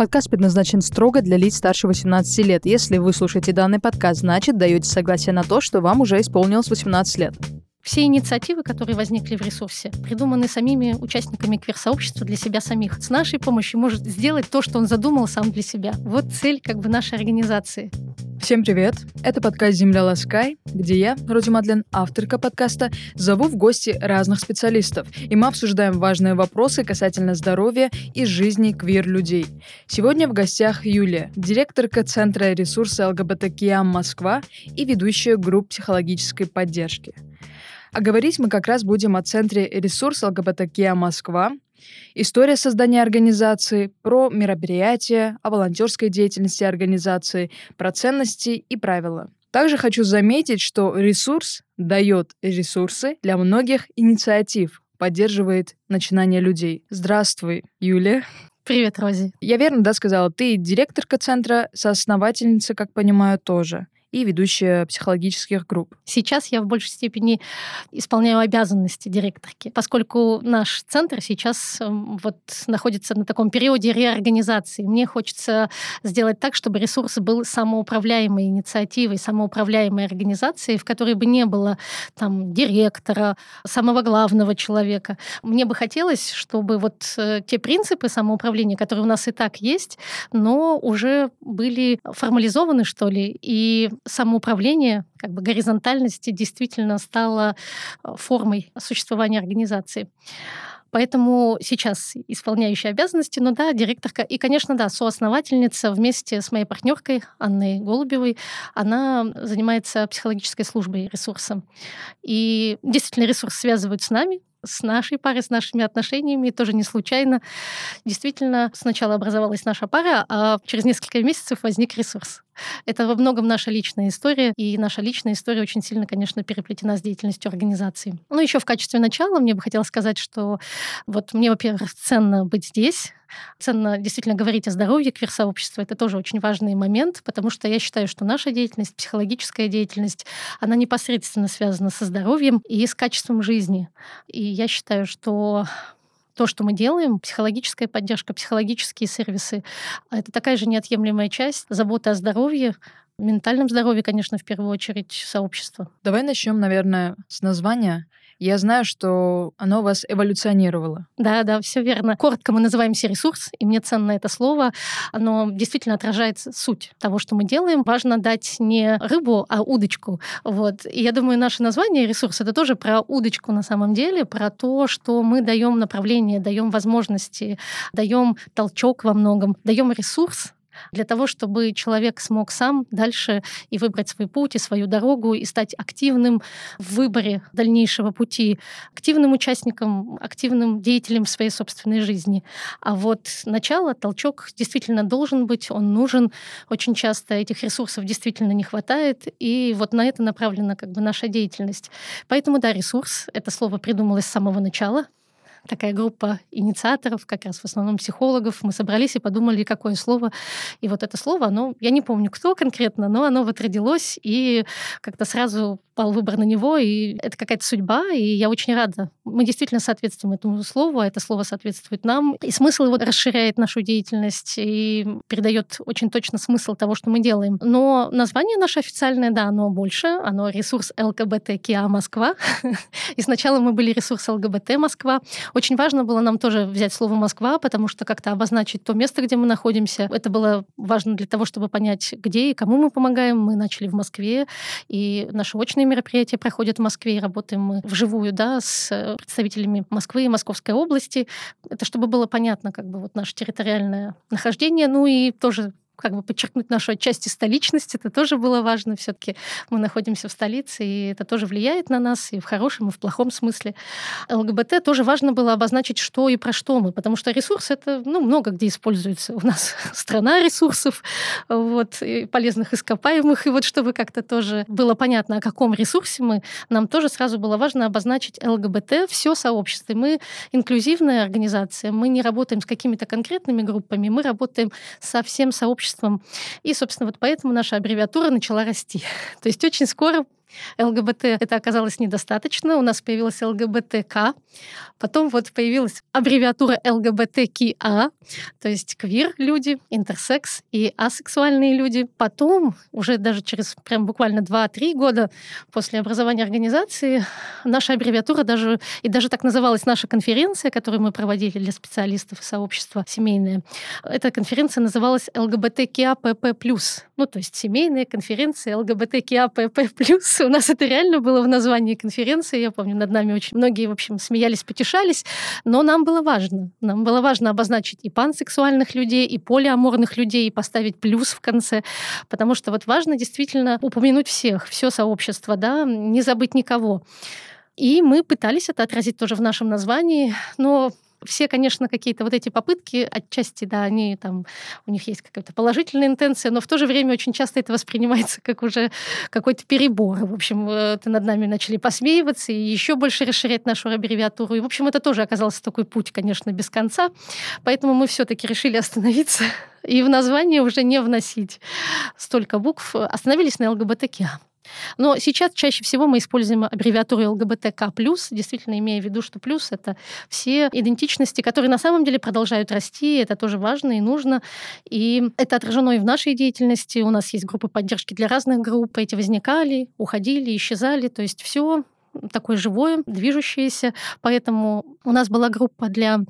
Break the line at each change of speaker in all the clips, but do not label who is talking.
Подкаст предназначен строго для лиц старше 18 лет. Если вы слушаете данный подкаст, значит, даете согласие на то, что вам уже исполнилось 18 лет.
Все инициативы, которые возникли в ресурсе, придуманы самими участниками квир-сообщества для себя самих. С нашей помощью может сделать то, что он задумал сам для себя. Вот цель как бы нашей организации.
Всем привет! Это подкаст «Земля Ласкай», где я, Роди Мадлен, авторка подкаста, зову в гости разных специалистов, и мы обсуждаем важные вопросы касательно здоровья и жизни квир-людей. Сегодня в гостях Юлия, директорка Центра ресурса ЛГБТКИА Москва и ведущая групп психологической поддержки. А говорить мы как раз будем о Центре ресурс ЛГБТКИА Москва, история создания организации, про мероприятия, о волонтерской деятельности организации, про ценности и правила. Также хочу заметить, что ресурс дает ресурсы для многих инициатив, поддерживает начинание людей. Здравствуй, Юлия.
Привет, Рози.
Я верно, да, сказала? Ты директорка центра, соосновательница, как понимаю, тоже и ведущая психологических групп.
Сейчас я в большей степени исполняю обязанности директорки, поскольку наш центр сейчас эм, вот находится на таком периоде реорганизации. Мне хочется сделать так, чтобы ресурс был самоуправляемой инициативой, самоуправляемой организацией, в которой бы не было там директора, самого главного человека. Мне бы хотелось, чтобы вот э, те принципы самоуправления, которые у нас и так есть, но уже были формализованы, что ли, и самоуправление, как бы горизонтальности действительно стало э, формой существования организации. Поэтому сейчас исполняющая обязанности, ну да, директорка. И, конечно, да, соосновательница вместе с моей партнеркой Анной Голубевой. Она занимается психологической службой ресурсом. И действительно ресурс связывают с нами, с нашей парой, с нашими отношениями, тоже не случайно. Действительно, сначала образовалась наша пара, а через несколько месяцев возник ресурс. Это во многом наша личная история, и наша личная история очень сильно, конечно, переплетена с деятельностью организации. Ну, еще в качестве начала мне бы хотелось сказать, что вот мне, во-первых, ценно быть здесь, ценно действительно говорить о здоровье квир-сообщества. Это тоже очень важный момент, потому что я считаю, что наша деятельность, психологическая деятельность, она непосредственно связана со здоровьем и с качеством жизни. И я считаю, что то, что мы делаем, психологическая поддержка, психологические сервисы, это такая же неотъемлемая часть заботы о здоровье, ментальном здоровье, конечно, в первую очередь сообщества.
Давай начнем, наверное, с названия. Я знаю, что оно у вас эволюционировало.
Да, да, все верно. Коротко мы называемся ресурс, и мне ценно это слово. Оно действительно отражает суть того, что мы делаем. Важно дать не рыбу, а удочку. Вот. И я думаю, наше название ресурс это тоже про удочку на самом деле, про то, что мы даем направление, даем возможности, даем толчок во многом, даем ресурс для того, чтобы человек смог сам дальше и выбрать свой путь, и свою дорогу, и стать активным в выборе дальнейшего пути, активным участником, активным деятелем своей собственной жизни. А вот начало, толчок действительно должен быть, он нужен. Очень часто этих ресурсов действительно не хватает, и вот на это направлена как бы наша деятельность. Поэтому, да, ресурс — это слово придумалось с самого начала, такая группа инициаторов, как раз в основном психологов. Мы собрались и подумали, какое слово. И вот это слово, оно, я не помню, кто конкретно, но оно вот родилось, и как-то сразу пал выбор на него, и это какая-то судьба, и я очень рада. Мы действительно соответствуем этому слову, а это слово соответствует нам. И смысл его расширяет нашу деятельность и передает очень точно смысл того, что мы делаем. Но название наше официальное, да, оно больше, оно ресурс ЛГБТ КИА Москва. И сначала мы были ресурс ЛГБТ Москва. Очень важно было нам тоже взять слово Москва, потому что как-то обозначить то место, где мы находимся. Это было важно для того, чтобы понять, где и кому мы помогаем. Мы начали в Москве, и наши очные мероприятия проходят в Москве, и работаем мы вживую, да, с э, представителями Москвы и Московской области. Это чтобы было понятно, как бы вот наше территориальное нахождение, ну и тоже как бы подчеркнуть нашу отчасти столичность. Это тоже было важно. все таки мы находимся в столице, и это тоже влияет на нас и в хорошем, и в плохом смысле. ЛГБТ тоже важно было обозначить, что и про что мы, потому что ресурс — это ну, много где используется. У нас страна ресурсов, вот, и полезных ископаемых. И вот чтобы как-то тоже было понятно, о каком ресурсе мы, нам тоже сразу было важно обозначить ЛГБТ, все сообщество. Мы инклюзивная организация, мы не работаем с какими-то конкретными группами, мы работаем со всем сообществом обществом. И, собственно, вот поэтому наша аббревиатура начала расти. То есть очень скоро ЛГБТ это оказалось недостаточно. У нас появилась ЛГБТК. Потом вот появилась аббревиатура ЛГБТКИА, то есть квир люди, интерсекс и асексуальные люди. Потом, уже даже через прям буквально 2-3 года после образования организации, наша аббревиатура даже, и даже так называлась наша конференция, которую мы проводили для специалистов и сообщества семейное. Эта конференция называлась ЛГБТКИАПП+. Ну, то есть семейная конференция ЛГБТКИАПП+. У нас это реально было в названии конференции. Я помню, над нами очень многие, в общем, смеялись, потешались. Но нам было важно. Нам было важно обозначить и пансексуальных людей, и полиаморных людей, и поставить плюс в конце. Потому что вот важно действительно упомянуть всех, все сообщество, да, не забыть никого. И мы пытались это отразить тоже в нашем названии, но все, конечно, какие-то вот эти попытки, отчасти, да, они там, у них есть какая-то положительная интенция, но в то же время очень часто это воспринимается как уже какой-то перебор. В общем, это над нами начали посмеиваться и еще больше расширять нашу аббревиатуру. И, в общем, это тоже оказался такой путь, конечно, без конца. Поэтому мы все-таки решили остановиться и в название уже не вносить столько букв. Остановились на ЛГБТК. Но сейчас чаще всего мы используем аббревиатуру ЛГБТК+, действительно имея в виду, что плюс — это все идентичности, которые на самом деле продолжают расти, это тоже важно и нужно. И это отражено и в нашей деятельности. У нас есть группы поддержки для разных групп, эти возникали, уходили, исчезали, то есть все такое живое, движущееся. Поэтому у нас была группа для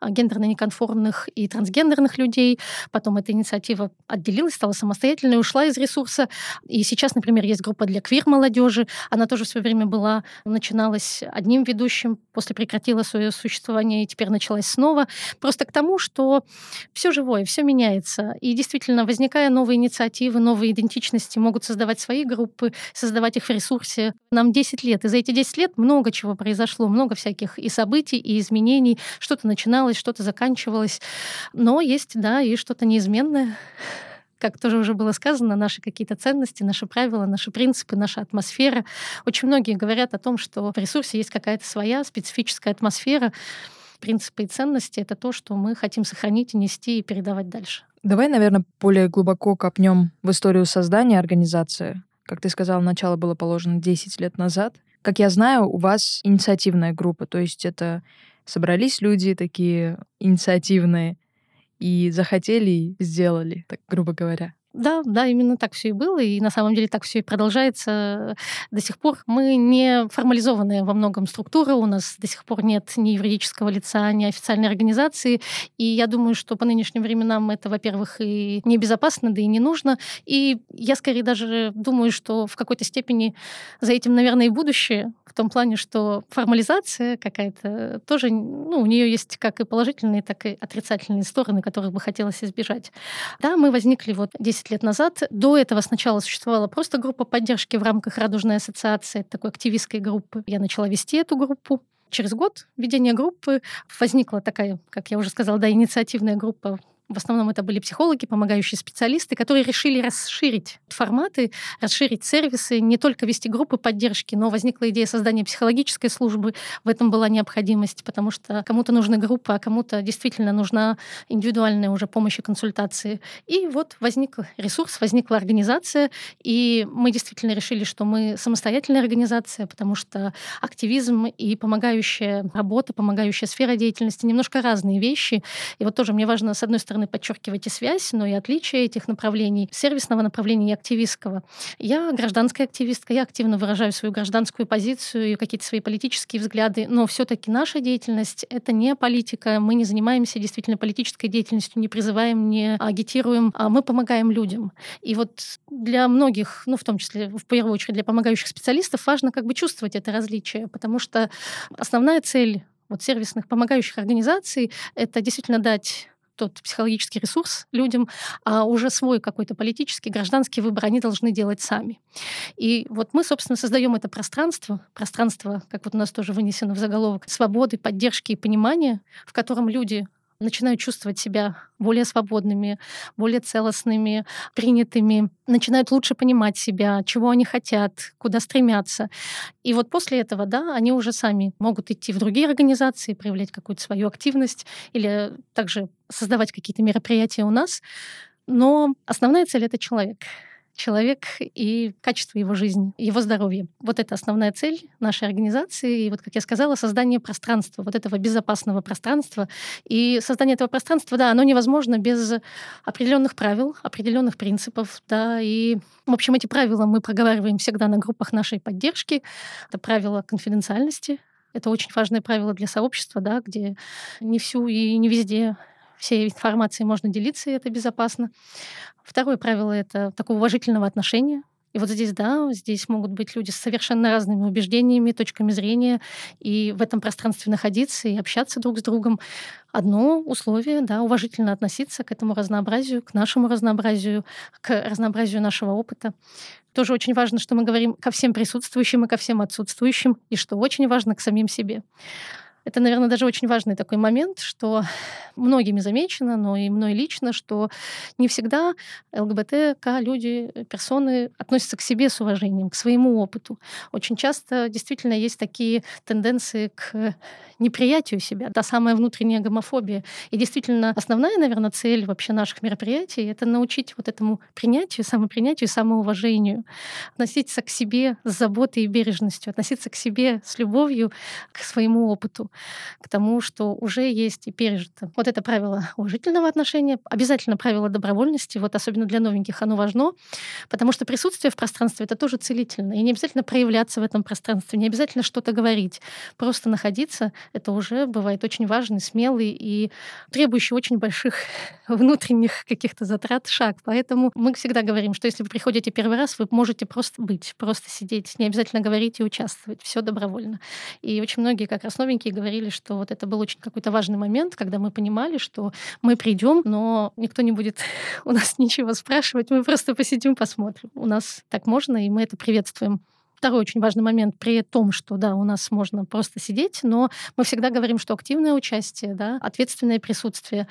а, гендерно неконформных и трансгендерных людей. Потом эта инициатива отделилась, стала самостоятельной, ушла из ресурса. И сейчас, например, есть группа для квир-молодежи. Она тоже в свое время была, начиналась одним ведущим, после прекратила свое существование и теперь началась снова. Просто к тому, что все живое, все меняется. И действительно, возникая новые инициативы, новые идентичности, могут создавать свои группы, создавать их в ресурсе. Нам 10 лет, и за эти 10 лет много чего произошло, много всяких и событий, и изменений. Что-то начиналось, что-то заканчивалось. Но есть, да, и что-то неизменное как тоже уже было сказано, наши какие-то ценности, наши правила, наши принципы, наша атмосфера. Очень многие говорят о том, что в ресурсе есть какая-то своя специфическая атмосфера. Принципы и ценности — это то, что мы хотим сохранить, нести и передавать дальше.
Давай, наверное, более глубоко копнем в историю создания организации. Как ты сказал, начало было положено 10 лет назад. Как я знаю, у вас инициативная группа, то есть это собрались люди такие инициативные и захотели и сделали, так грубо говоря.
Да, да, именно так все и было, и на самом деле так все и продолжается до сих пор. Мы не формализованная во многом структура, у нас до сих пор нет ни юридического лица, ни официальной организации, и я думаю, что по нынешним временам это, во-первых, и небезопасно, да и не нужно, и я скорее даже думаю, что в какой-то степени за этим, наверное, и будущее, в том плане, что формализация какая-то тоже, ну, у нее есть как и положительные, так и отрицательные стороны, которых бы хотелось избежать. Да, мы возникли вот 10 10 лет назад. До этого сначала существовала просто группа поддержки в рамках Радужной ассоциации, такой активистской группы. Я начала вести эту группу. Через год ведения группы возникла такая, как я уже сказала, да, инициативная группа в основном это были психологи, помогающие специалисты, которые решили расширить форматы, расширить сервисы, не только вести группы поддержки, но возникла идея создания психологической службы. В этом была необходимость, потому что кому-то нужны группы, а кому-то действительно нужна индивидуальная уже помощь и консультации. И вот возник ресурс, возникла организация, и мы действительно решили, что мы самостоятельная организация, потому что активизм и помогающая работа, помогающая сфера деятельности немножко разные вещи. И вот тоже мне важно, с одной стороны, стороны, подчеркивать и связь, но и отличие этих направлений, сервисного направления и активистского. Я гражданская активистка, я активно выражаю свою гражданскую позицию и какие-то свои политические взгляды, но все-таки наша деятельность — это не политика, мы не занимаемся действительно политической деятельностью, не призываем, не агитируем, а мы помогаем людям. И вот для многих, ну, в том числе, в первую очередь, для помогающих специалистов важно как бы чувствовать это различие, потому что основная цель вот сервисных помогающих организаций — это действительно дать тот психологический ресурс людям, а уже свой какой-то политический, гражданский выбор они должны делать сами. И вот мы, собственно, создаем это пространство, пространство, как вот у нас тоже вынесено в заголовок, свободы, поддержки и понимания, в котором люди начинают чувствовать себя более свободными, более целостными, принятыми, начинают лучше понимать себя, чего они хотят, куда стремятся. И вот после этого, да, они уже сами могут идти в другие организации, проявлять какую-то свою активность или также создавать какие-то мероприятия у нас. Но основная цель — это человек. Человек и качество его жизни, его здоровья. Вот это основная цель нашей организации. И вот, как я сказала, создание пространства, вот этого безопасного пространства. И создание этого пространства, да, оно невозможно без определенных правил, определенных принципов, да, и, в общем, эти правила мы проговариваем всегда на группах нашей поддержки. Это правила конфиденциальности, это очень важное правило для сообщества, да, где не всю и не везде всей информацией можно делиться, и это безопасно. Второе правило — это такого уважительного отношения. И вот здесь, да, здесь могут быть люди с совершенно разными убеждениями, точками зрения, и в этом пространстве находиться и общаться друг с другом. Одно условие, да, уважительно относиться к этому разнообразию, к нашему разнообразию, к разнообразию нашего опыта. Тоже очень важно, что мы говорим ко всем присутствующим и ко всем отсутствующим, и что очень важно, к самим себе. Это, наверное, даже очень важный такой момент, что многими замечено, но и мной лично, что не всегда ЛГБТК люди, персоны относятся к себе с уважением, к своему опыту. Очень часто действительно есть такие тенденции к неприятию себя, та самая внутренняя гомофобия. И действительно основная, наверное, цель вообще наших мероприятий — это научить вот этому принятию, самопринятию, самоуважению, относиться к себе с заботой и бережностью, относиться к себе с любовью, к своему опыту к тому, что уже есть и пережито. Вот это правило уважительного отношения, обязательно правило добровольности, вот особенно для новеньких оно важно, потому что присутствие в пространстве — это тоже целительно. И не обязательно проявляться в этом пространстве, не обязательно что-то говорить. Просто находиться — это уже бывает очень важный, смелый и требующий очень больших внутренних каких-то затрат шаг. Поэтому мы всегда говорим, что если вы приходите первый раз, вы можете просто быть, просто сидеть, не обязательно говорить и участвовать. Все добровольно. И очень многие как раз новенькие говорили, что вот это был очень какой-то важный момент, когда мы понимали, что мы придем, но никто не будет у нас ничего спрашивать, мы просто посидим, посмотрим. У нас так можно, и мы это приветствуем второй очень важный момент при том, что да, у нас можно просто сидеть, но мы всегда говорим, что активное участие, да, ответственное присутствие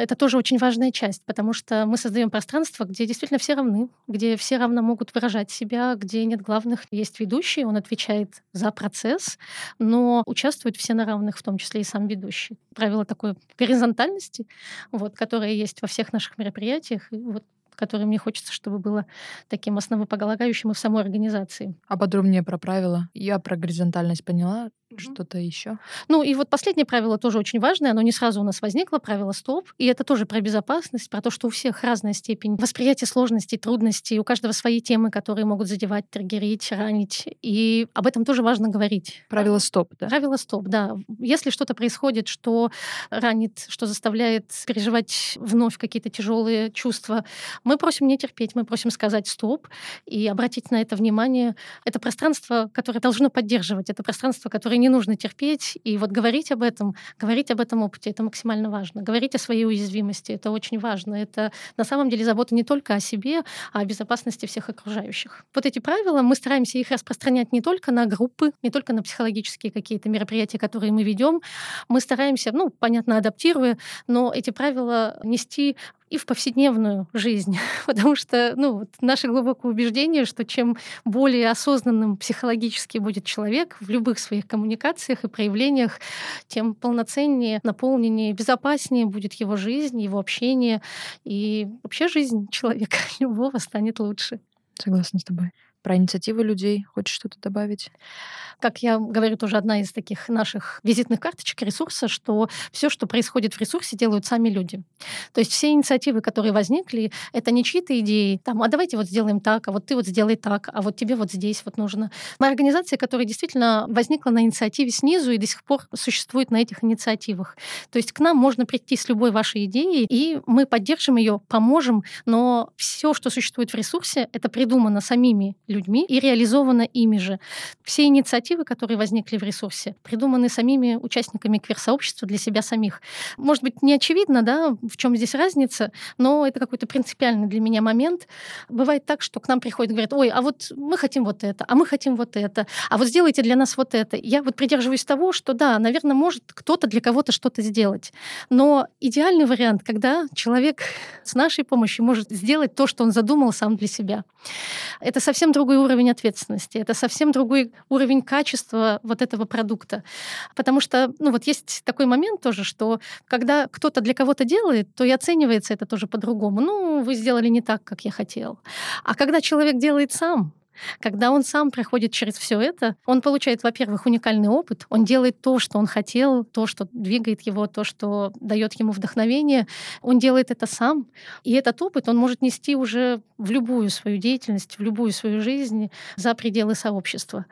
это тоже очень важная часть, потому что мы создаем пространство, где действительно все равны, где все равно могут выражать себя, где нет главных. Есть ведущий, он отвечает за процесс, но участвуют все на равных, в том числе и сам ведущий. Правило такой горизонтальности, вот, которое есть во всех наших мероприятиях. И вот которое мне хочется, чтобы было таким основополагающим и в самой организации.
А подробнее про правила? Я про горизонтальность поняла. Что-то еще?
Ну и вот последнее правило тоже очень важное. Оно не сразу у нас возникло, правило стоп. И это тоже про безопасность, про то, что у всех разная степень восприятия сложностей, трудностей. У каждого свои темы, которые могут задевать, триггерить, ранить. И об этом тоже важно говорить.
Правило стоп, да?
Правило стоп, да. Если что-то происходит, что ранит, что заставляет переживать вновь какие-то тяжелые чувства, мы просим не терпеть, мы просим сказать стоп и обратить на это внимание. Это пространство, которое должно поддерживать. Это пространство, которое не нужно терпеть. И вот говорить об этом, говорить об этом опыте, это максимально важно. Говорить о своей уязвимости, это очень важно. Это на самом деле забота не только о себе, а о безопасности всех окружающих. Вот эти правила, мы стараемся их распространять не только на группы, не только на психологические какие-то мероприятия, которые мы ведем. Мы стараемся, ну, понятно, адаптируя, но эти правила нести и в повседневную жизнь. Потому что ну, вот наше глубокое убеждение, что чем более осознанным психологически будет человек в любых своих коммуникациях и проявлениях, тем полноценнее, наполненнее, безопаснее будет его жизнь, его общение. И вообще жизнь человека любого станет лучше.
Согласна с тобой. Про инициативы людей хочешь что-то добавить?
Как я говорю, тоже одна из таких наших визитных карточек ресурса, что все, что происходит в ресурсе, делают сами люди. То есть все инициативы, которые возникли, это не чьи-то идеи, там, а давайте вот сделаем так, а вот ты вот сделай так, а вот тебе вот здесь вот нужно. Мы организация, которая действительно возникла на инициативе снизу и до сих пор существует на этих инициативах. То есть к нам можно прийти с любой вашей идеей, и мы поддержим ее, поможем, но все, что существует в ресурсе, это придумано самими людьми и реализовано ими же. Все инициативы, которые возникли в ресурсе, придуманы самими участниками квир-сообщества для себя самих. Может быть, не очевидно, да, в чем здесь разница, но это какой-то принципиальный для меня момент. Бывает так, что к нам приходят и говорят, ой, а вот мы хотим вот это, а мы хотим вот это, а вот сделайте для нас вот это. Я вот придерживаюсь того, что да, наверное, может кто-то для кого-то что-то сделать. Но идеальный вариант, когда человек с нашей помощью может сделать то, что он задумал сам для себя. Это совсем другой уровень ответственности, это совсем другой уровень качества вот этого продукта. Потому что, ну вот есть такой момент тоже, что когда кто-то для кого-то делает, то и оценивается это тоже по-другому. Ну, вы сделали не так, как я хотел. А когда человек делает сам, когда он сам проходит через все это, он получает, во-первых, уникальный опыт, он делает то, что он хотел, то, что двигает его, то, что дает ему вдохновение, он делает это сам. И этот опыт он может нести уже в любую свою деятельность, в любую свою жизнь за пределы сообщества.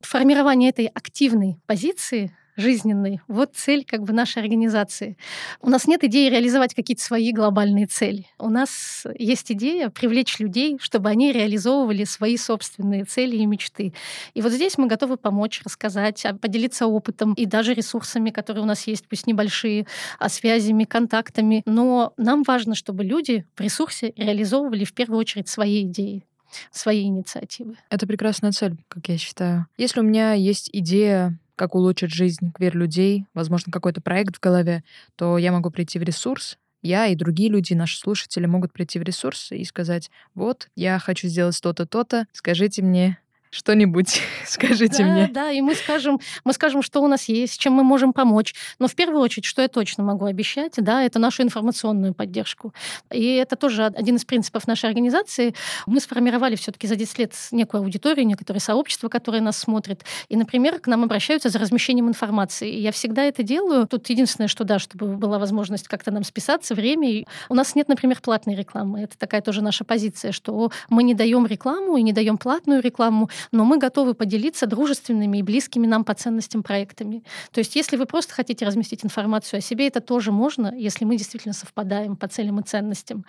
Формирование этой активной позиции жизненной. Вот цель как бы нашей организации. У нас нет идеи реализовать какие-то свои глобальные цели. У нас есть идея привлечь людей, чтобы они реализовывали свои собственные цели и мечты. И вот здесь мы готовы помочь, рассказать, а, поделиться опытом и даже ресурсами, которые у нас есть, пусть небольшие, а, связями, контактами. Но нам важно, чтобы люди в ресурсе реализовывали в первую очередь свои идеи свои инициативы.
Это прекрасная цель, как я считаю. Если у меня есть идея как улучшить жизнь квир-людей, возможно, какой-то проект в голове, то я могу прийти в ресурс, я и другие люди, наши слушатели могут прийти в ресурс и сказать, вот, я хочу сделать то-то, то-то, скажите мне, что-нибудь скажите
да,
мне.
Да, и мы скажем, мы скажем, что у нас есть, чем мы можем помочь. Но в первую очередь, что я точно могу обещать, да, это нашу информационную поддержку. И это тоже один из принципов нашей организации. Мы сформировали все-таки за 10 лет некую аудиторию, некоторое сообщество, которое нас смотрит. И, например, к нам обращаются за размещением информации. И я всегда это делаю. Тут единственное, что да, чтобы была возможность как-то нам списаться, время. И у нас нет, например, платной рекламы. Это такая тоже наша позиция, что мы не даем рекламу и не даем платную рекламу, но мы готовы поделиться дружественными и близкими нам по ценностям проектами. То есть если вы просто хотите разместить информацию о себе, это тоже можно, если мы действительно совпадаем по целям и ценностям.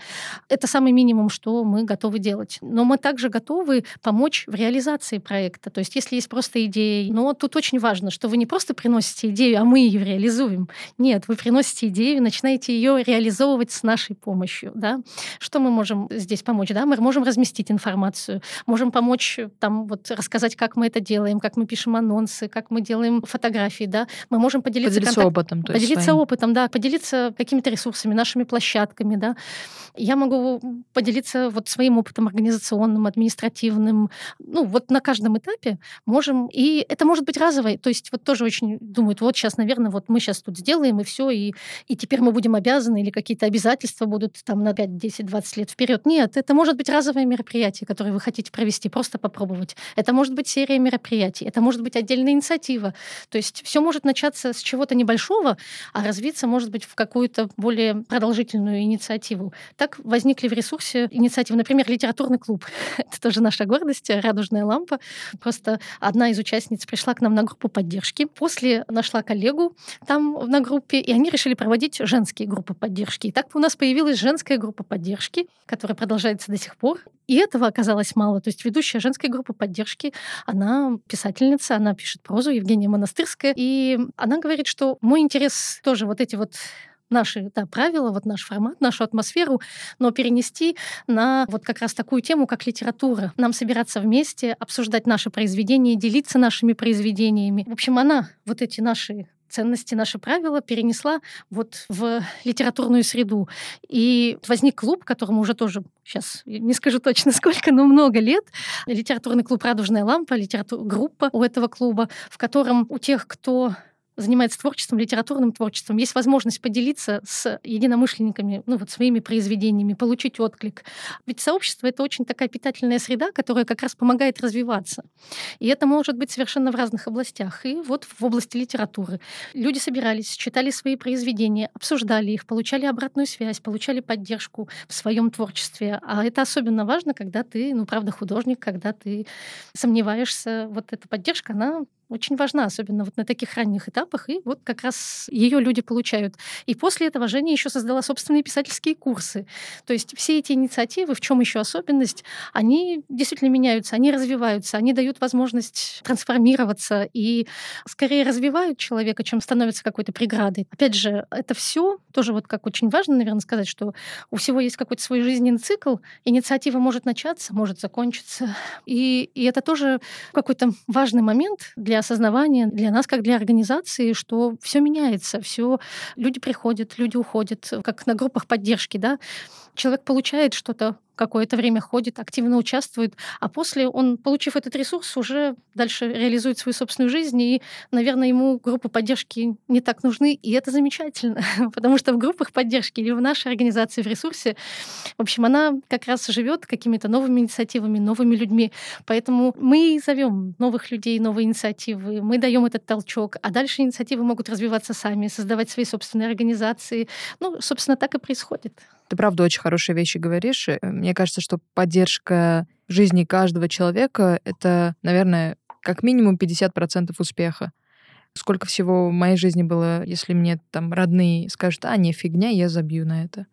Это самый минимум, что мы готовы делать. Но мы также готовы помочь в реализации проекта. То есть если есть просто идея, но тут очень важно, что вы не просто приносите идею, а мы ее реализуем. Нет, вы приносите идею, начинаете ее реализовывать с нашей помощью. Да? Что мы можем здесь помочь? Да? Мы можем разместить информацию, можем помочь там вот вот рассказать, как мы это делаем, как мы пишем анонсы, как мы делаем фотографии, да. Мы можем поделиться,
поделиться контакт... опытом.
То поделиться своим. опытом, да, поделиться какими-то ресурсами, нашими площадками, да. Я могу поделиться вот своим опытом организационным, административным. Ну, вот на каждом этапе можем. И это может быть разовое. То есть вот тоже очень думают, вот сейчас, наверное, вот мы сейчас тут сделаем, и все, и, и теперь мы будем обязаны, или какие-то обязательства будут там на 5, 10, 20 лет вперед. Нет, это может быть разовое мероприятие, которое вы хотите провести, просто попробовать. Это может быть серия мероприятий, это может быть отдельная инициатива. То есть все может начаться с чего-то небольшого, а развиться может быть в какую-то более продолжительную инициативу. Так возникли в ресурсе инициативы, например, литературный клуб. Это тоже наша гордость, радужная лампа. Просто одна из участниц пришла к нам на группу поддержки. После нашла коллегу там на группе, и они решили проводить женские группы поддержки. И так у нас появилась женская группа поддержки, которая продолжается до сих пор. И этого оказалось мало. То есть ведущая женской группы поддержки, она писательница, она пишет прозу, Евгения Монастырская, и она говорит, что мой интерес тоже вот эти вот наши да, правила, вот наш формат, нашу атмосферу, но перенести на вот как раз такую тему, как литература. Нам собираться вместе, обсуждать наши произведения, делиться нашими произведениями. В общем, она вот эти наши ценности, наши правила перенесла вот в литературную среду. И возник клуб, которому уже тоже, сейчас не скажу точно сколько, но много лет, литературный клуб «Радужная лампа», литератур... группа у этого клуба, в котором у тех, кто занимается творчеством, литературным творчеством, есть возможность поделиться с единомышленниками, ну вот своими произведениями, получить отклик. Ведь сообщество — это очень такая питательная среда, которая как раз помогает развиваться. И это может быть совершенно в разных областях. И вот в области литературы люди собирались, читали свои произведения, обсуждали их, получали обратную связь, получали поддержку в своем творчестве. А это особенно важно, когда ты, ну, правда, художник, когда ты сомневаешься. Вот эта поддержка, она очень важна, особенно вот на таких ранних этапах, и вот как раз ее люди получают. И после этого Женя еще создала собственные писательские курсы. То есть все эти инициативы, в чем еще особенность, они действительно меняются, они развиваются, они дают возможность трансформироваться и скорее развивают человека, чем становятся какой-то преградой. Опять же, это все тоже вот как очень важно, наверное, сказать, что у всего есть какой-то свой жизненный цикл, инициатива может начаться, может закончиться. И, и это тоже какой-то важный момент для осознавание для нас, как для организации, что все меняется, все люди приходят, люди уходят, как на группах поддержки, да. Человек получает что-то какое-то время ходит, активно участвует, а после он, получив этот ресурс, уже дальше реализует свою собственную жизнь, и, наверное, ему группы поддержки не так нужны, и это замечательно, потому что в группах поддержки или в нашей организации в ресурсе, в общем, она как раз живет какими-то новыми инициативами, новыми людьми, поэтому мы зовем новых людей, новые инициативы, мы даем этот толчок, а дальше инициативы могут развиваться сами, создавать свои собственные организации. Ну, собственно, так и происходит.
Ты правда очень хорошие вещи говоришь. Мне кажется, что поддержка жизни каждого человека — это, наверное, как минимум 50% успеха. Сколько всего в моей жизни было, если мне там родные скажут, а, не, фигня, я забью на это.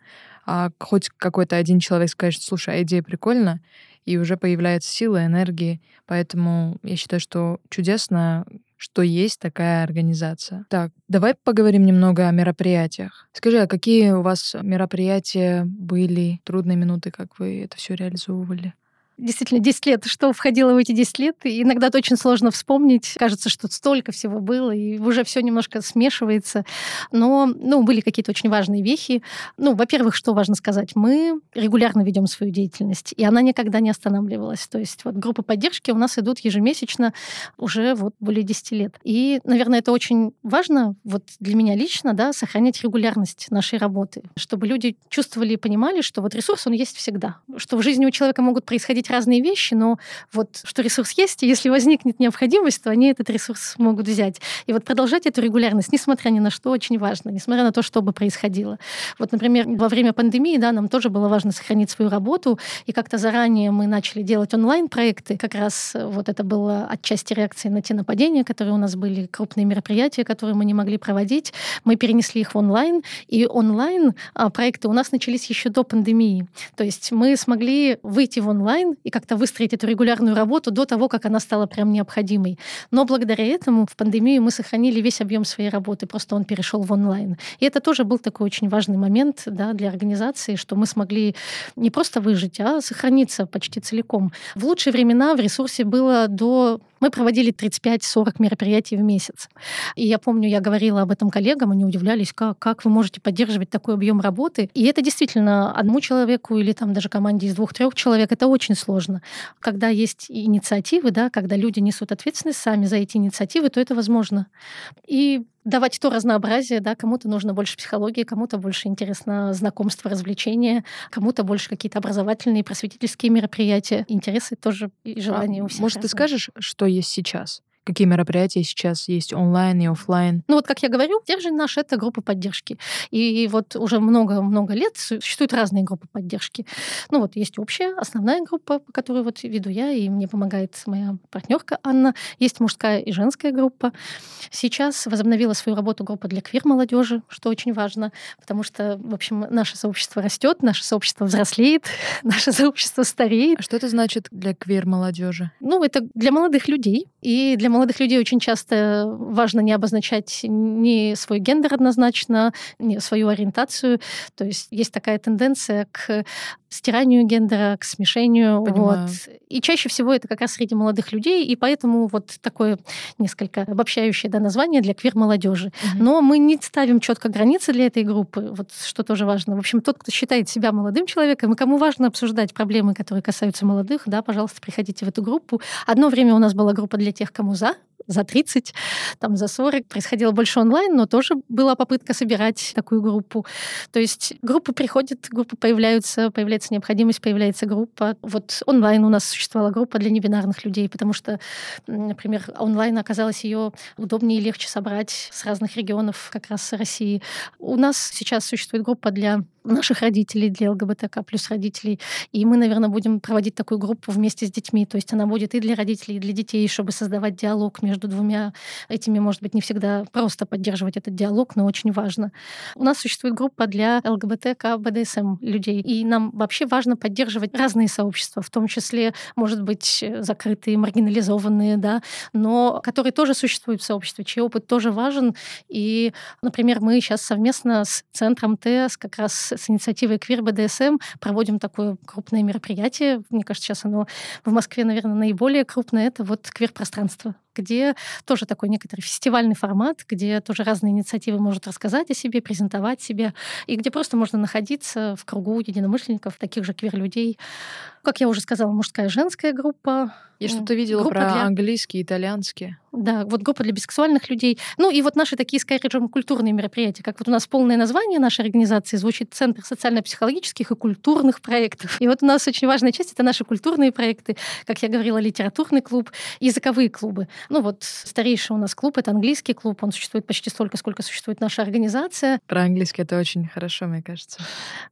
А хоть какой-то один человек скажет, слушай, а идея прикольная, и уже появляется сила, энергия. Поэтому я считаю, что чудесно, что есть такая организация. Так, давай поговорим немного о мероприятиях. Скажи, а какие у вас мероприятия были, трудные минуты, как вы это все реализовывали?
Действительно 10 лет, что входило в эти 10 лет, и иногда это очень сложно вспомнить. Кажется, что столько всего было, и уже все немножко смешивается. Но ну, были какие-то очень важные вехи. Ну, во-первых, что важно сказать, мы регулярно ведем свою деятельность, и она никогда не останавливалась. То есть вот группы поддержки у нас идут ежемесячно уже вот более 10 лет. И, наверное, это очень важно вот для меня лично, да, сохранять регулярность нашей работы, чтобы люди чувствовали и понимали, что вот ресурс, он есть всегда, что в жизни у человека могут происходить делать разные вещи, но вот что ресурс есть, и если возникнет необходимость, то они этот ресурс могут взять. И вот продолжать эту регулярность, несмотря ни на что, очень важно, несмотря на то, что бы происходило. Вот, например, во время пандемии, да, нам тоже было важно сохранить свою работу, и как-то заранее мы начали делать онлайн-проекты. Как раз вот это было отчасти реакции на те нападения, которые у нас были, крупные мероприятия, которые мы не могли проводить. Мы перенесли их в онлайн, и онлайн а, у нас начались еще до пандемии. То есть мы смогли выйти в онлайн и как-то выстроить эту регулярную работу до того, как она стала прям необходимой. Но благодаря этому в пандемию мы сохранили весь объем своей работы, просто он перешел в онлайн. И это тоже был такой очень важный момент да, для организации, что мы смогли не просто выжить, а сохраниться почти целиком. В лучшие времена в ресурсе было до мы проводили 35-40 мероприятий в месяц. И я помню, я говорила об этом коллегам, они удивлялись, как, как вы можете поддерживать такой объем работы. И это действительно одному человеку или там даже команде из двух-трех человек, это очень сложно. Когда есть инициативы, да, когда люди несут ответственность сами за эти инициативы, то это возможно. И давать то разнообразие, да, кому-то нужно больше психологии, кому-то больше интересно знакомство, развлечения, кому-то больше какие-то образовательные, просветительские мероприятия. Интересы тоже и желания
а,
у всех.
Может, разные. ты скажешь, что есть сейчас? Какие мероприятия сейчас есть онлайн и офлайн?
Ну вот, как я говорю, Держи наш — это группа поддержки. И вот уже много-много лет существуют разные группы поддержки. Ну вот есть общая, основная группа, которую вот веду я, и мне помогает моя партнерка Анна. Есть мужская и женская группа. Сейчас возобновила свою работу группа для квир-молодежи, что очень важно, потому что, в общем, наше сообщество растет, наше сообщество взрослеет, наше сообщество стареет.
А что это значит для квир-молодежи?
Ну, это для молодых людей и для молодых людей очень часто важно не обозначать ни свой гендер однозначно, ни свою ориентацию. То есть есть такая тенденция к стиранию гендера, к смешению. Вот. И чаще всего это как раз среди молодых людей, и поэтому вот такое несколько обобщающее да, название для квир-молодежи. Угу. Но мы не ставим четко границы для этой группы, вот что тоже важно. В общем, тот, кто считает себя молодым человеком, и кому важно обсуждать проблемы, которые касаются молодых, да, пожалуйста, приходите в эту группу. Одно время у нас была группа для тех, кому за, за 30, там за 40. Происходило больше онлайн, но тоже была попытка собирать такую группу. То есть группы приходят, группы появляются, появляется необходимость, появляется группа. Вот онлайн у нас существовала группа для небинарных людей, потому что, например, онлайн оказалось ее удобнее и легче собрать с разных регионов как раз России. У нас сейчас существует группа для наших родителей, для ЛГБТК плюс родителей. И мы, наверное, будем проводить такую группу вместе с детьми. То есть она будет и для родителей, и для детей, чтобы создавать диалог между двумя этими, может быть, не всегда просто поддерживать этот диалог, но очень важно. У нас существует группа для ЛГБТК, БДСМ людей. И нам вообще важно поддерживать разные сообщества, в том числе, может быть, закрытые, маргинализованные, да, но которые тоже существуют в сообществе, чей опыт тоже важен. И, например, мы сейчас совместно с Центром ТЭС как раз с инициативой Queer BDSM проводим такое крупное мероприятие. Мне кажется, сейчас оно в Москве, наверное, наиболее крупное. Это вот квир-пространство. где тоже такой некоторый фестивальный формат, где тоже разные инициативы могут рассказать о себе, презентовать себя, и где просто можно находиться в кругу единомышленников, таких же квир-людей. Как я уже сказала, мужская и женская группа.
Я что-то видела группа про для... английский, итальянский.
Да, вот группа для бисексуальных людей. Ну и вот наши такие, скорее, культурные мероприятия. Как вот у нас полное название нашей организации звучит Центр социально-психологических и культурных проектов. И вот у нас очень важная часть — это наши культурные проекты. Как я говорила, литературный клуб, языковые клубы. Ну вот старейший у нас клуб — это английский клуб. Он существует почти столько, сколько существует наша организация.
Про английский это очень хорошо, мне кажется.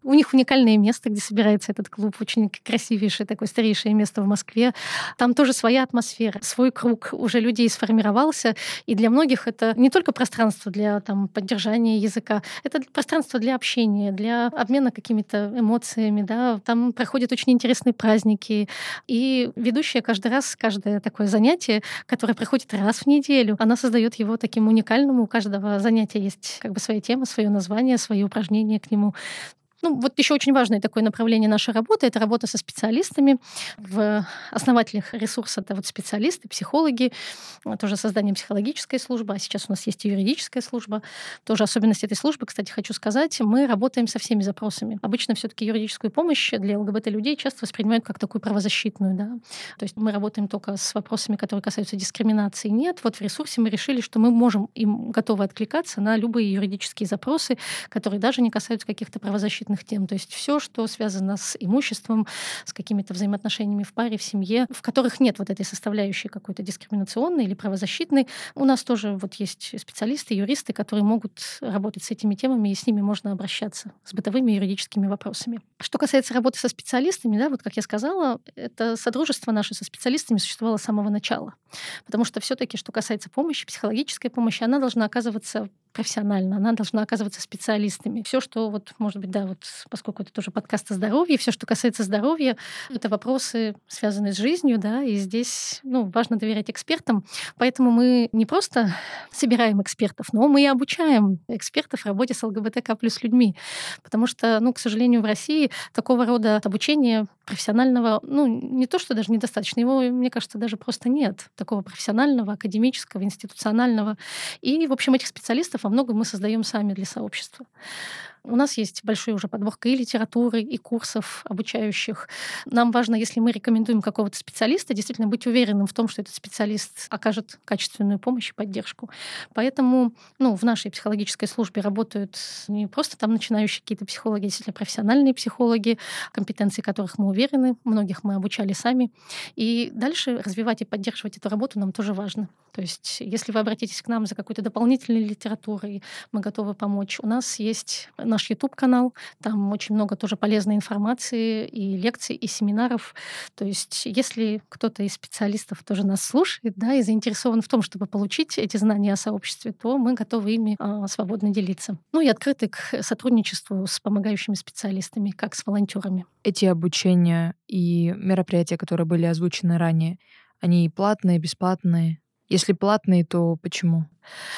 У них уникальное место, где собирается этот клуб. Очень красивейшее такое старейшее место в Москве. Там тоже своя атмосфера, свой круг уже людей сформировался. И для многих это не только пространство для там, поддержания языка, это пространство для общения, для обмена какими-то эмоциями. Да. Там проходят очень интересные праздники. И ведущая каждый раз, каждое такое занятие, которое проходит раз в неделю, она создает его таким уникальным. У каждого занятия есть как бы своя тема, свое название, свои упражнения к нему. Ну, вот еще очень важное такое направление нашей работы — это работа со специалистами. В основателях ресурса это вот специалисты, психологи, тоже создание психологической службы, а сейчас у нас есть и юридическая служба. Тоже особенность этой службы, кстати, хочу сказать, мы работаем со всеми запросами. Обычно все таки юридическую помощь для ЛГБТ-людей часто воспринимают как такую правозащитную, да. То есть мы работаем только с вопросами, которые касаются дискриминации. Нет, вот в ресурсе мы решили, что мы можем им готовы откликаться на любые юридические запросы, которые даже не касаются каких-то правозащитных конфликтных тем. То есть все, что связано с имуществом, с какими-то взаимоотношениями в паре, в семье, в которых нет вот этой составляющей какой-то дискриминационной или правозащитной. У нас тоже вот есть специалисты, юристы, которые могут работать с этими темами, и с ними можно обращаться с бытовыми юридическими вопросами. Что касается работы со специалистами, да, вот как я сказала, это содружество наше со специалистами существовало с самого начала. Потому что все-таки, что касается помощи, психологической помощи, она должна оказываться профессионально, она должна оказываться специалистами. Все, что вот, может быть, да, вот поскольку это тоже подкаст о здоровье, все, что касается здоровья, это вопросы, связанные с жизнью, да, и здесь, ну, важно доверять экспертам. Поэтому мы не просто собираем экспертов, но мы и обучаем экспертов работе с ЛГБТК плюс людьми. Потому что, ну, к сожалению, в России такого рода обучения профессионального, ну, не то, что даже недостаточно, его, мне кажется, даже просто нет. Такого профессионального, академического, институционального. И, в общем, этих специалистов во многом мы создаем сами для сообщества. У нас есть большой уже подборка и литературы, и курсов обучающих. Нам важно, если мы рекомендуем какого-то специалиста, действительно быть уверенным в том, что этот специалист окажет качественную помощь и поддержку. Поэтому ну, в нашей психологической службе работают не просто там начинающие какие-то психологи, а действительно профессиональные психологи, компетенции которых мы уверены, многих мы обучали сами. И дальше развивать и поддерживать эту работу нам тоже важно. То есть, если вы обратитесь к нам за какой-то дополнительной литературой, мы готовы помочь. У нас есть наш YouTube-канал, там очень много тоже полезной информации и лекций, и семинаров. То есть, если кто-то из специалистов тоже нас слушает, да, и заинтересован в том, чтобы получить эти знания о сообществе, то мы готовы ими а, свободно делиться. Ну и открыты к сотрудничеству с помогающими специалистами, как с волонтерами.
Эти обучения и мероприятия, которые были озвучены ранее, они платные, бесплатные? Если платные, то почему?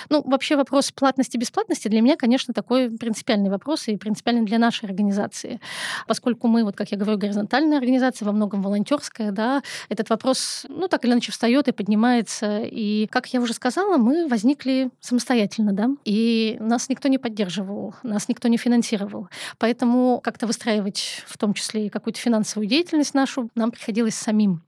Ну, вообще вопрос платности бесплатности для меня, конечно, такой принципиальный вопрос и принципиальный для нашей организации. Поскольку мы, вот как я говорю, горизонтальная организация, во многом волонтерская, да, этот вопрос, ну, так или иначе встает и поднимается. И, как я уже сказала, мы возникли самостоятельно, да, и нас никто не поддерживал, нас никто не финансировал. Поэтому как-то выстраивать в том числе и какую-то финансовую деятельность нашу нам приходилось самим.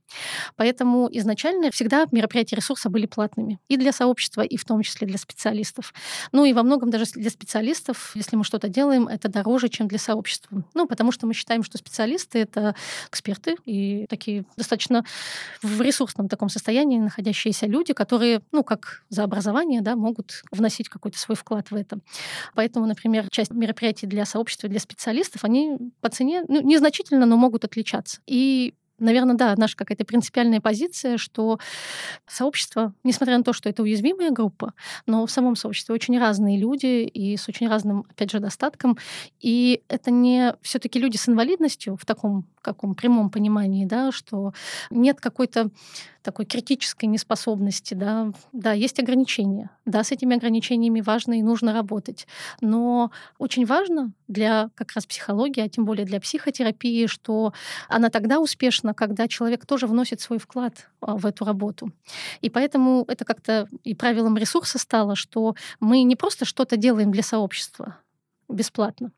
Поэтому изначально всегда мероприятия ресурса были платными и для сообщества, и в том числе для специалистов. Ну и во многом даже для специалистов, если мы что-то делаем, это дороже, чем для сообщества. Ну, потому что мы считаем, что специалисты — это эксперты и такие достаточно в ресурсном таком состоянии находящиеся люди, которые, ну, как за образование, да, могут вносить какой-то свой вклад в это. Поэтому, например, часть мероприятий для сообщества, для специалистов, они по цене ну, незначительно, но могут отличаться. И наверное, да, наша какая-то принципиальная позиция, что сообщество, несмотря на то, что это уязвимая группа, но в самом сообществе очень разные люди и с очень разным, опять же, достатком. И это не все таки люди с инвалидностью в таком каком прямом понимании, да, что нет какой-то такой критической неспособности, да, да, есть ограничения. Да, с этими ограничениями важно и нужно работать. Но очень важно для как раз психологии, а тем более для психотерапии, что она тогда успешна, когда человек тоже вносит свой вклад а, в эту работу. И поэтому это как-то и правилом ресурса стало, что мы не просто что-то делаем для сообщества, бесплатно.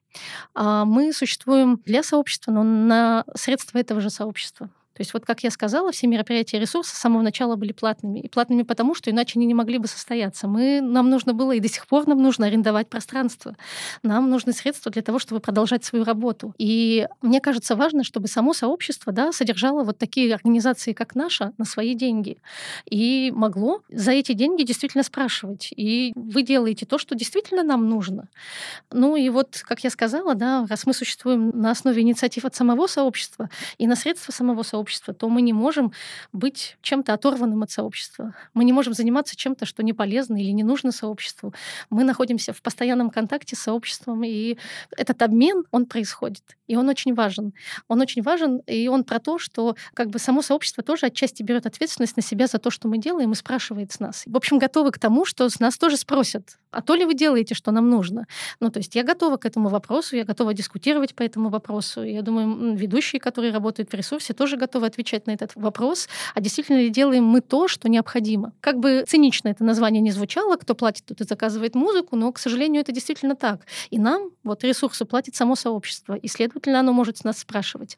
А мы существуем для сообщества, но на средства этого же сообщества. То есть вот, как я сказала, все мероприятия и ресурсы с самого начала были платными. И платными потому, что иначе они не могли бы состояться. Мы, нам нужно было, и до сих пор нам нужно арендовать пространство. Нам нужны средства для того, чтобы продолжать свою работу. И мне кажется важно, чтобы само сообщество да, содержало вот такие организации, как наша, на свои деньги. И могло за эти деньги действительно спрашивать. И вы делаете то, что действительно нам нужно. Ну и вот, как я сказала, да, раз мы существуем на основе инициатив от самого сообщества и на средства самого сообщества, сообщества, то мы не можем быть чем-то оторванным от сообщества. Мы не можем заниматься чем-то, что не полезно или не нужно сообществу. Мы находимся в постоянном контакте с сообществом, и этот обмен, он происходит. И он очень важен. Он очень важен, и он про то, что как бы само сообщество тоже отчасти берет ответственность на себя за то, что мы делаем, и спрашивает с нас. В общем, готовы к тому, что с нас тоже спросят, а то ли вы делаете, что нам нужно. Ну, то есть я готова к этому вопросу, я готова дискутировать по этому вопросу. Я думаю, ведущие, которые работают в ресурсе, тоже готовы готовы отвечать на этот вопрос, а действительно ли делаем мы то, что необходимо. Как бы цинично это название не звучало, кто платит, тот и заказывает музыку, но, к сожалению, это действительно так. И нам вот ресурсы платит само сообщество, и, следовательно, оно может нас спрашивать.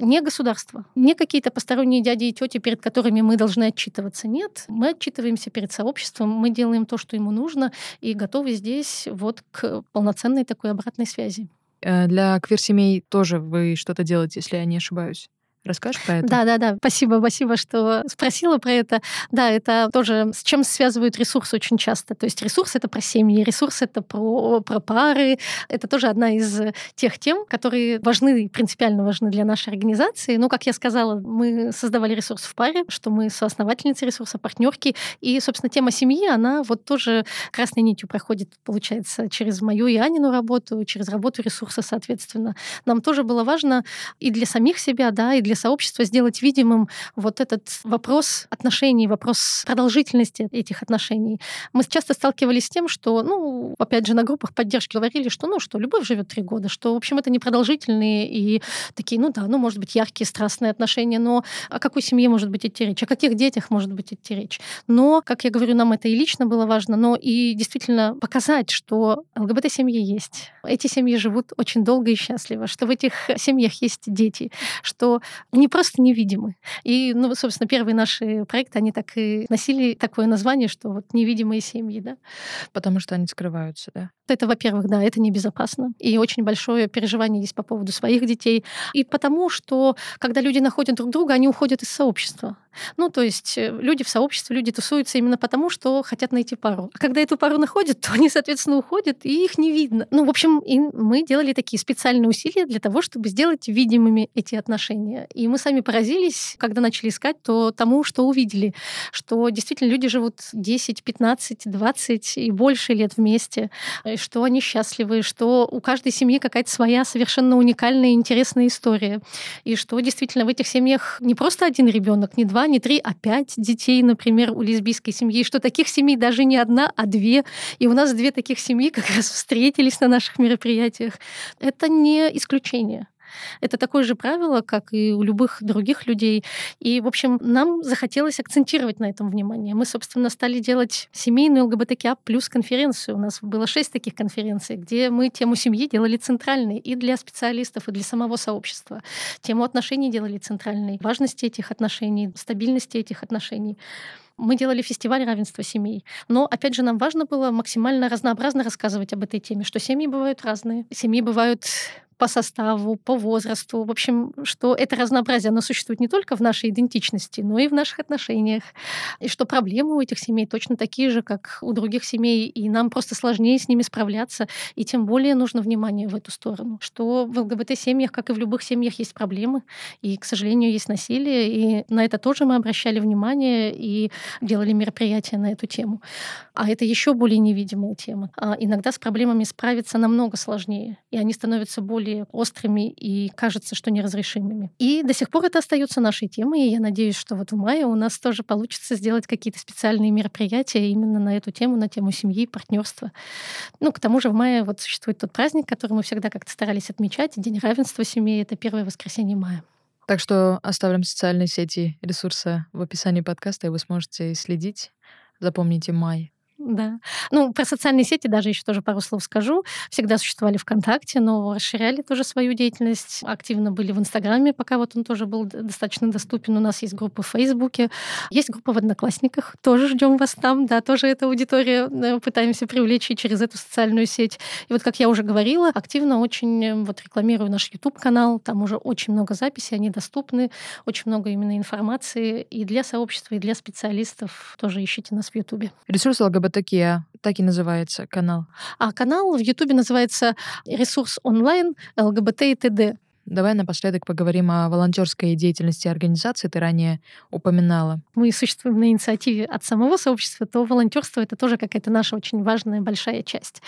Не государство, не какие-то посторонние дяди и тети, перед которыми мы должны отчитываться. Нет, мы отчитываемся перед сообществом, мы делаем то, что ему нужно, и готовы здесь вот к полноценной такой обратной связи.
Э, для квир-семей тоже вы что-то делаете, если я не ошибаюсь? Расскажешь про это?
Да, да, да. Спасибо, спасибо, что спросила про это. Да, это тоже с чем связывают ресурсы очень часто. То есть ресурс это про семьи, ресурс это про, про пары. Это тоже одна из тех тем, которые важны, принципиально важны для нашей организации. Ну, как я сказала, мы создавали ресурс в паре, что мы соосновательницы ресурса, партнерки. И, собственно, тема семьи, она вот тоже красной нитью проходит, получается, через мою и Анину работу, через работу ресурса, соответственно. Нам тоже было важно и для самих себя, да, и для для сообщества сделать видимым вот этот вопрос отношений, вопрос продолжительности этих отношений. Мы часто сталкивались с тем, что, ну, опять же, на группах поддержки говорили, что, ну, что любовь живет три года, что, в общем, это непродолжительные и такие, ну да, ну, может быть, яркие, страстные отношения, но о какой семье может быть идти речь, о каких детях может быть идти речь. Но, как я говорю, нам это и лично было важно, но и действительно показать, что ЛГБТ-семьи есть. Эти семьи живут очень долго и счастливо, что в этих семьях есть дети, что не просто невидимы. И, ну, собственно, первые наши проекты, они так и носили такое название, что вот невидимые семьи, да.
Потому что они скрываются, да?
Это, во-первых, да, это небезопасно. И очень большое переживание есть по поводу своих детей. И потому, что когда люди находят друг друга, они уходят из сообщества. Ну, то есть э, люди в сообществе, люди тусуются именно потому, что хотят найти пару. А когда эту пару находят, то они, соответственно, уходят, и их не видно. Ну, в общем, и мы делали такие специальные усилия для того, чтобы сделать видимыми эти отношения. И мы сами поразились, когда начали искать, то тому, что увидели, что действительно люди живут 10, 15, 20 и больше лет вместе, что они счастливы, что у каждой семьи какая-то своя совершенно уникальная и интересная история. И что действительно в этих семьях не просто один ребенок, не два, не три, а пять детей, например, у лесбийской семьи. И что таких семей даже не одна, а две. И у нас две таких семьи как раз встретились на наших мероприятиях. Это не исключение. Это такое же правило, как и у любых других людей. И, в общем, нам захотелось акцентировать на этом внимание. Мы, собственно, стали делать семейную ЛГБТК плюс конференцию. У нас было шесть таких конференций, где мы тему семьи делали центральной и для специалистов, и для самого сообщества. Тему отношений делали центральной, важности этих отношений, стабильности этих отношений. Мы делали фестиваль равенства семей. Но, опять же, нам важно было максимально разнообразно рассказывать об этой теме, что семьи бывают разные. Семьи бывают по составу, по возрасту. В общем, что это разнообразие, оно существует не только в нашей идентичности, но и в наших отношениях. И что проблемы у этих семей точно такие же, как у других семей, и нам просто сложнее с ними справляться, и тем более нужно внимание в эту сторону. Что в ЛГБТ-семьях, как и в любых семьях, есть проблемы, и, к сожалению, есть насилие, и на это тоже мы обращали внимание и делали мероприятия на эту тему. А это еще более невидимая тема. А иногда с проблемами справиться намного сложнее, и они становятся более более острыми и кажется, что неразрешимыми. И до сих пор это остается нашей темой, и я надеюсь, что вот в мае у нас тоже получится сделать какие-то специальные мероприятия именно на эту тему, на тему семьи, партнерства. Ну, к тому же в мае вот существует тот праздник, который мы всегда как-то старались отмечать, День равенства семьи, это первое воскресенье мая.
Так что оставим социальные сети ресурса в описании подкаста, и вы сможете следить. Запомните май.
Да. Ну, про социальные сети даже еще тоже пару слов скажу. Всегда существовали ВКонтакте, но расширяли тоже свою деятельность. Активно были в Инстаграме, пока вот он тоже был достаточно доступен. У нас есть группа в Фейсбуке. Есть группа в Одноклассниках. Тоже ждем вас там. Да, тоже эта аудитория э, пытаемся привлечь и через эту социальную сеть. И вот, как я уже говорила, активно очень вот рекламирую наш YouTube-канал. Там уже очень много записей, они доступны. Очень много именно информации и для сообщества, и для специалистов. Тоже ищите нас в YouTube.
Ресурс ЛГБТ ЛГБТКИА, так и называется канал.
А канал в Ютубе называется «Ресурс онлайн ЛГБТ и ТД».
Давай напоследок поговорим о волонтерской деятельности организации. Ты ранее упоминала.
Мы существуем на инициативе от самого сообщества, то волонтерство это тоже какая-то наша очень важная большая часть.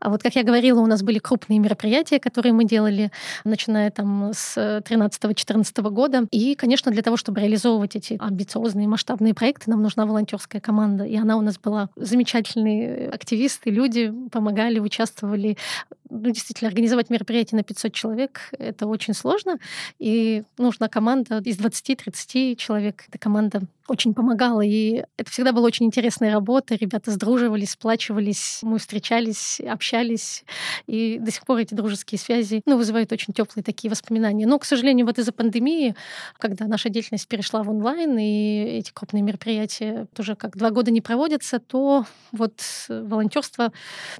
А вот, как я говорила, у нас были крупные мероприятия, которые мы делали, начиная там с 13-14 года. И, конечно, для того, чтобы реализовывать эти амбициозные масштабные проекты, нам нужна волонтерская команда. И она у нас была замечательные активисты, люди помогали, участвовали. Ну, действительно, организовать мероприятие на 500 человек — это очень сложно, и нужна команда из 20-30 человек. Эта команда очень помогала, и это всегда была очень интересная работа. Ребята сдруживались, сплачивались, мы встречались, общались, и до сих пор эти дружеские связи ну, вызывают очень теплые такие воспоминания. Но, к сожалению, вот из-за пандемии, когда наша деятельность перешла в онлайн, и эти крупные мероприятия тоже как два года не проводятся, то вот волонтерство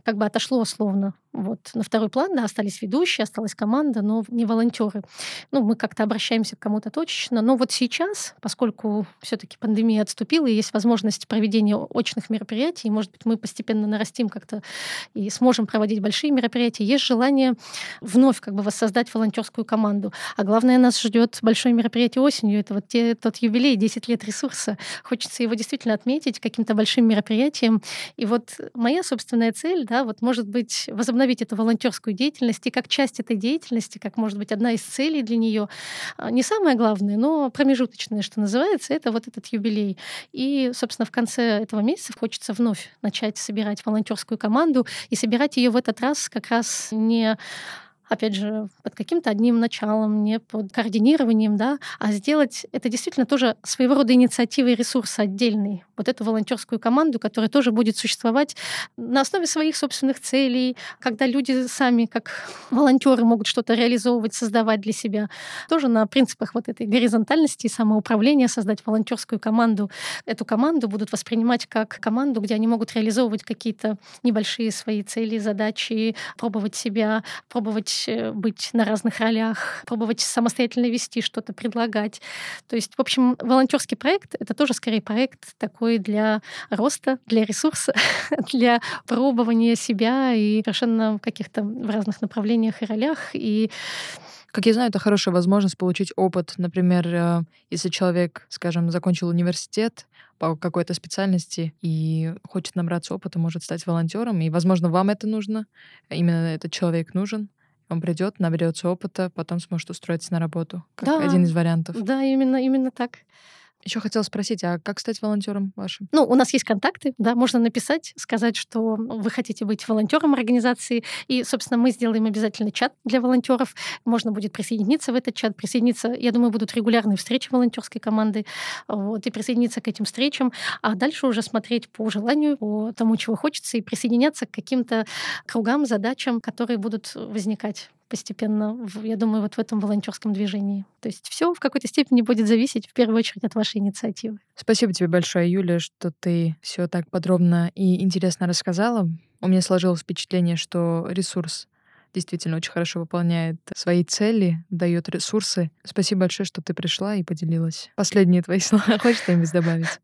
как бы отошло условно вот на второй план, да, остались ведущие, осталась команда, но не волонтеры. Ну, мы как-то обращаемся к кому-то точечно. Но вот сейчас, поскольку все-таки пандемия отступила, и есть возможность проведения очных мероприятий, может быть, мы постепенно нарастим как-то и сможем проводить большие мероприятия, есть желание вновь как бы воссоздать волонтерскую команду. А главное, нас ждет большое мероприятие осенью. Это вот те, тот юбилей, 10 лет ресурса. Хочется его действительно отметить каким-то большим мероприятием. И вот моя собственная цель, да, вот может быть возобновить возобновить эту волонтерскую деятельность и как часть этой деятельности, как может быть одна из целей для нее, а, не самое главное, но промежуточное, что называется, это вот этот юбилей. И, собственно, в конце этого месяца хочется вновь начать собирать волонтерскую команду и собирать ее в этот раз как раз не опять же, под каким-то одним началом, не под координированием, да, а сделать это действительно тоже своего рода инициативой и ресурс отдельный. Вот эту волонтерскую команду, которая тоже будет существовать на основе своих собственных целей, когда люди сами, как волонтеры, могут что-то реализовывать, создавать для себя. Тоже на принципах вот этой горизонтальности и самоуправления создать волонтерскую команду. Эту команду будут воспринимать как команду, где они могут реализовывать какие-то небольшие свои цели, задачи, пробовать себя, пробовать э, быть на разных ролях, пробовать самостоятельно вести что-то, предлагать. То есть, в общем, волонтерский проект — это тоже скорее проект такой для роста, для ресурса, для пробования себя и совершенно каких-то в разных направлениях и ролях. И
как я знаю, это хорошая возможность получить опыт. Например, э, если человек, скажем, закончил университет по какой-то специальности и хочет набраться опыта, может стать волонтером, и, возможно, вам это нужно, именно этот человек нужен. Он придет, наберется опыта, потом сможет устроиться на работу. Как да, один из вариантов.
Да, именно, именно так.
Еще хотела спросить, а как стать волонтером вашим?
Ну, у нас есть контакты, да, можно написать, сказать, что вы хотите быть волонтером организации, и, собственно, мы сделаем обязательно чат для волонтеров. Можно будет присоединиться в этот чат, присоединиться, я думаю, будут регулярные встречи волонтерской команды, вот, и присоединиться к этим встречам, а дальше уже смотреть по желанию, по тому, чего хочется, и присоединяться к каким-то кругам, задачам, которые будут возникать постепенно, я думаю, вот в этом волонтерском движении. То есть все в какой-то степени будет зависеть в первую очередь от вашей инициативы.
Спасибо тебе большое, Юля, что ты все так подробно и интересно рассказала. У меня сложилось впечатление, что ресурс действительно очень хорошо выполняет свои цели, дает ресурсы. Спасибо большое, что ты пришла и поделилась. Последние твои слова. Хочешь что-нибудь добавить?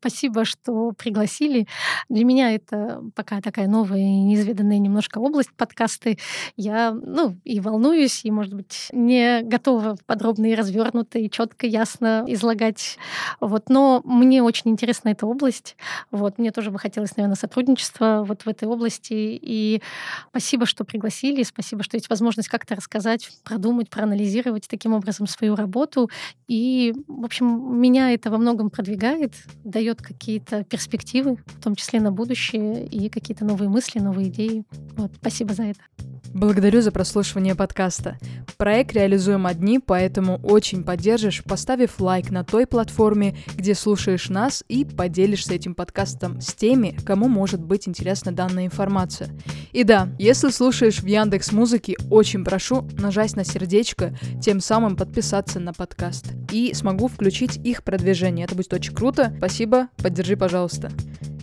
Спасибо, что пригласили. Для меня это пока такая новая и неизведанная немножко область подкасты. Я, ну, и волнуюсь, и, может быть, не готова подробно и развернуто, и четко, ясно излагать. Вот. Но мне очень интересна эта область. Вот. Мне тоже бы хотелось, наверное, сотрудничества вот в этой области. И спасибо, что пригласили, спасибо, что есть возможность как-то рассказать, продумать, проанализировать таким образом свою работу. И, в общем, меня это во многом продвигает, дает какие-то перспективы, в том числе на будущее, и какие-то новые мысли, новые идеи. Вот, спасибо за это.
Благодарю за прослушивание подкаста. Проект реализуем одни, поэтому очень поддержишь, поставив лайк на той платформе, где слушаешь нас и поделишься этим подкастом с теми, кому может быть интересна данная информация. И да, если слушаешь в Яндекс Музыке, очень прошу нажать на сердечко, тем самым подписаться на подкаст. И смогу включить их продвижение. Это будет очень круто. Спасибо, поддержи, пожалуйста.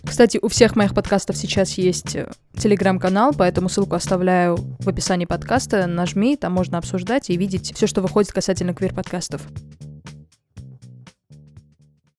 Кстати, у всех моих подкастов сейчас есть э, телеграм-канал, поэтому ссылку оставляю в описании подкаста. Нажми, там можно обсуждать и видеть все, что выходит касательно квир-подкастов.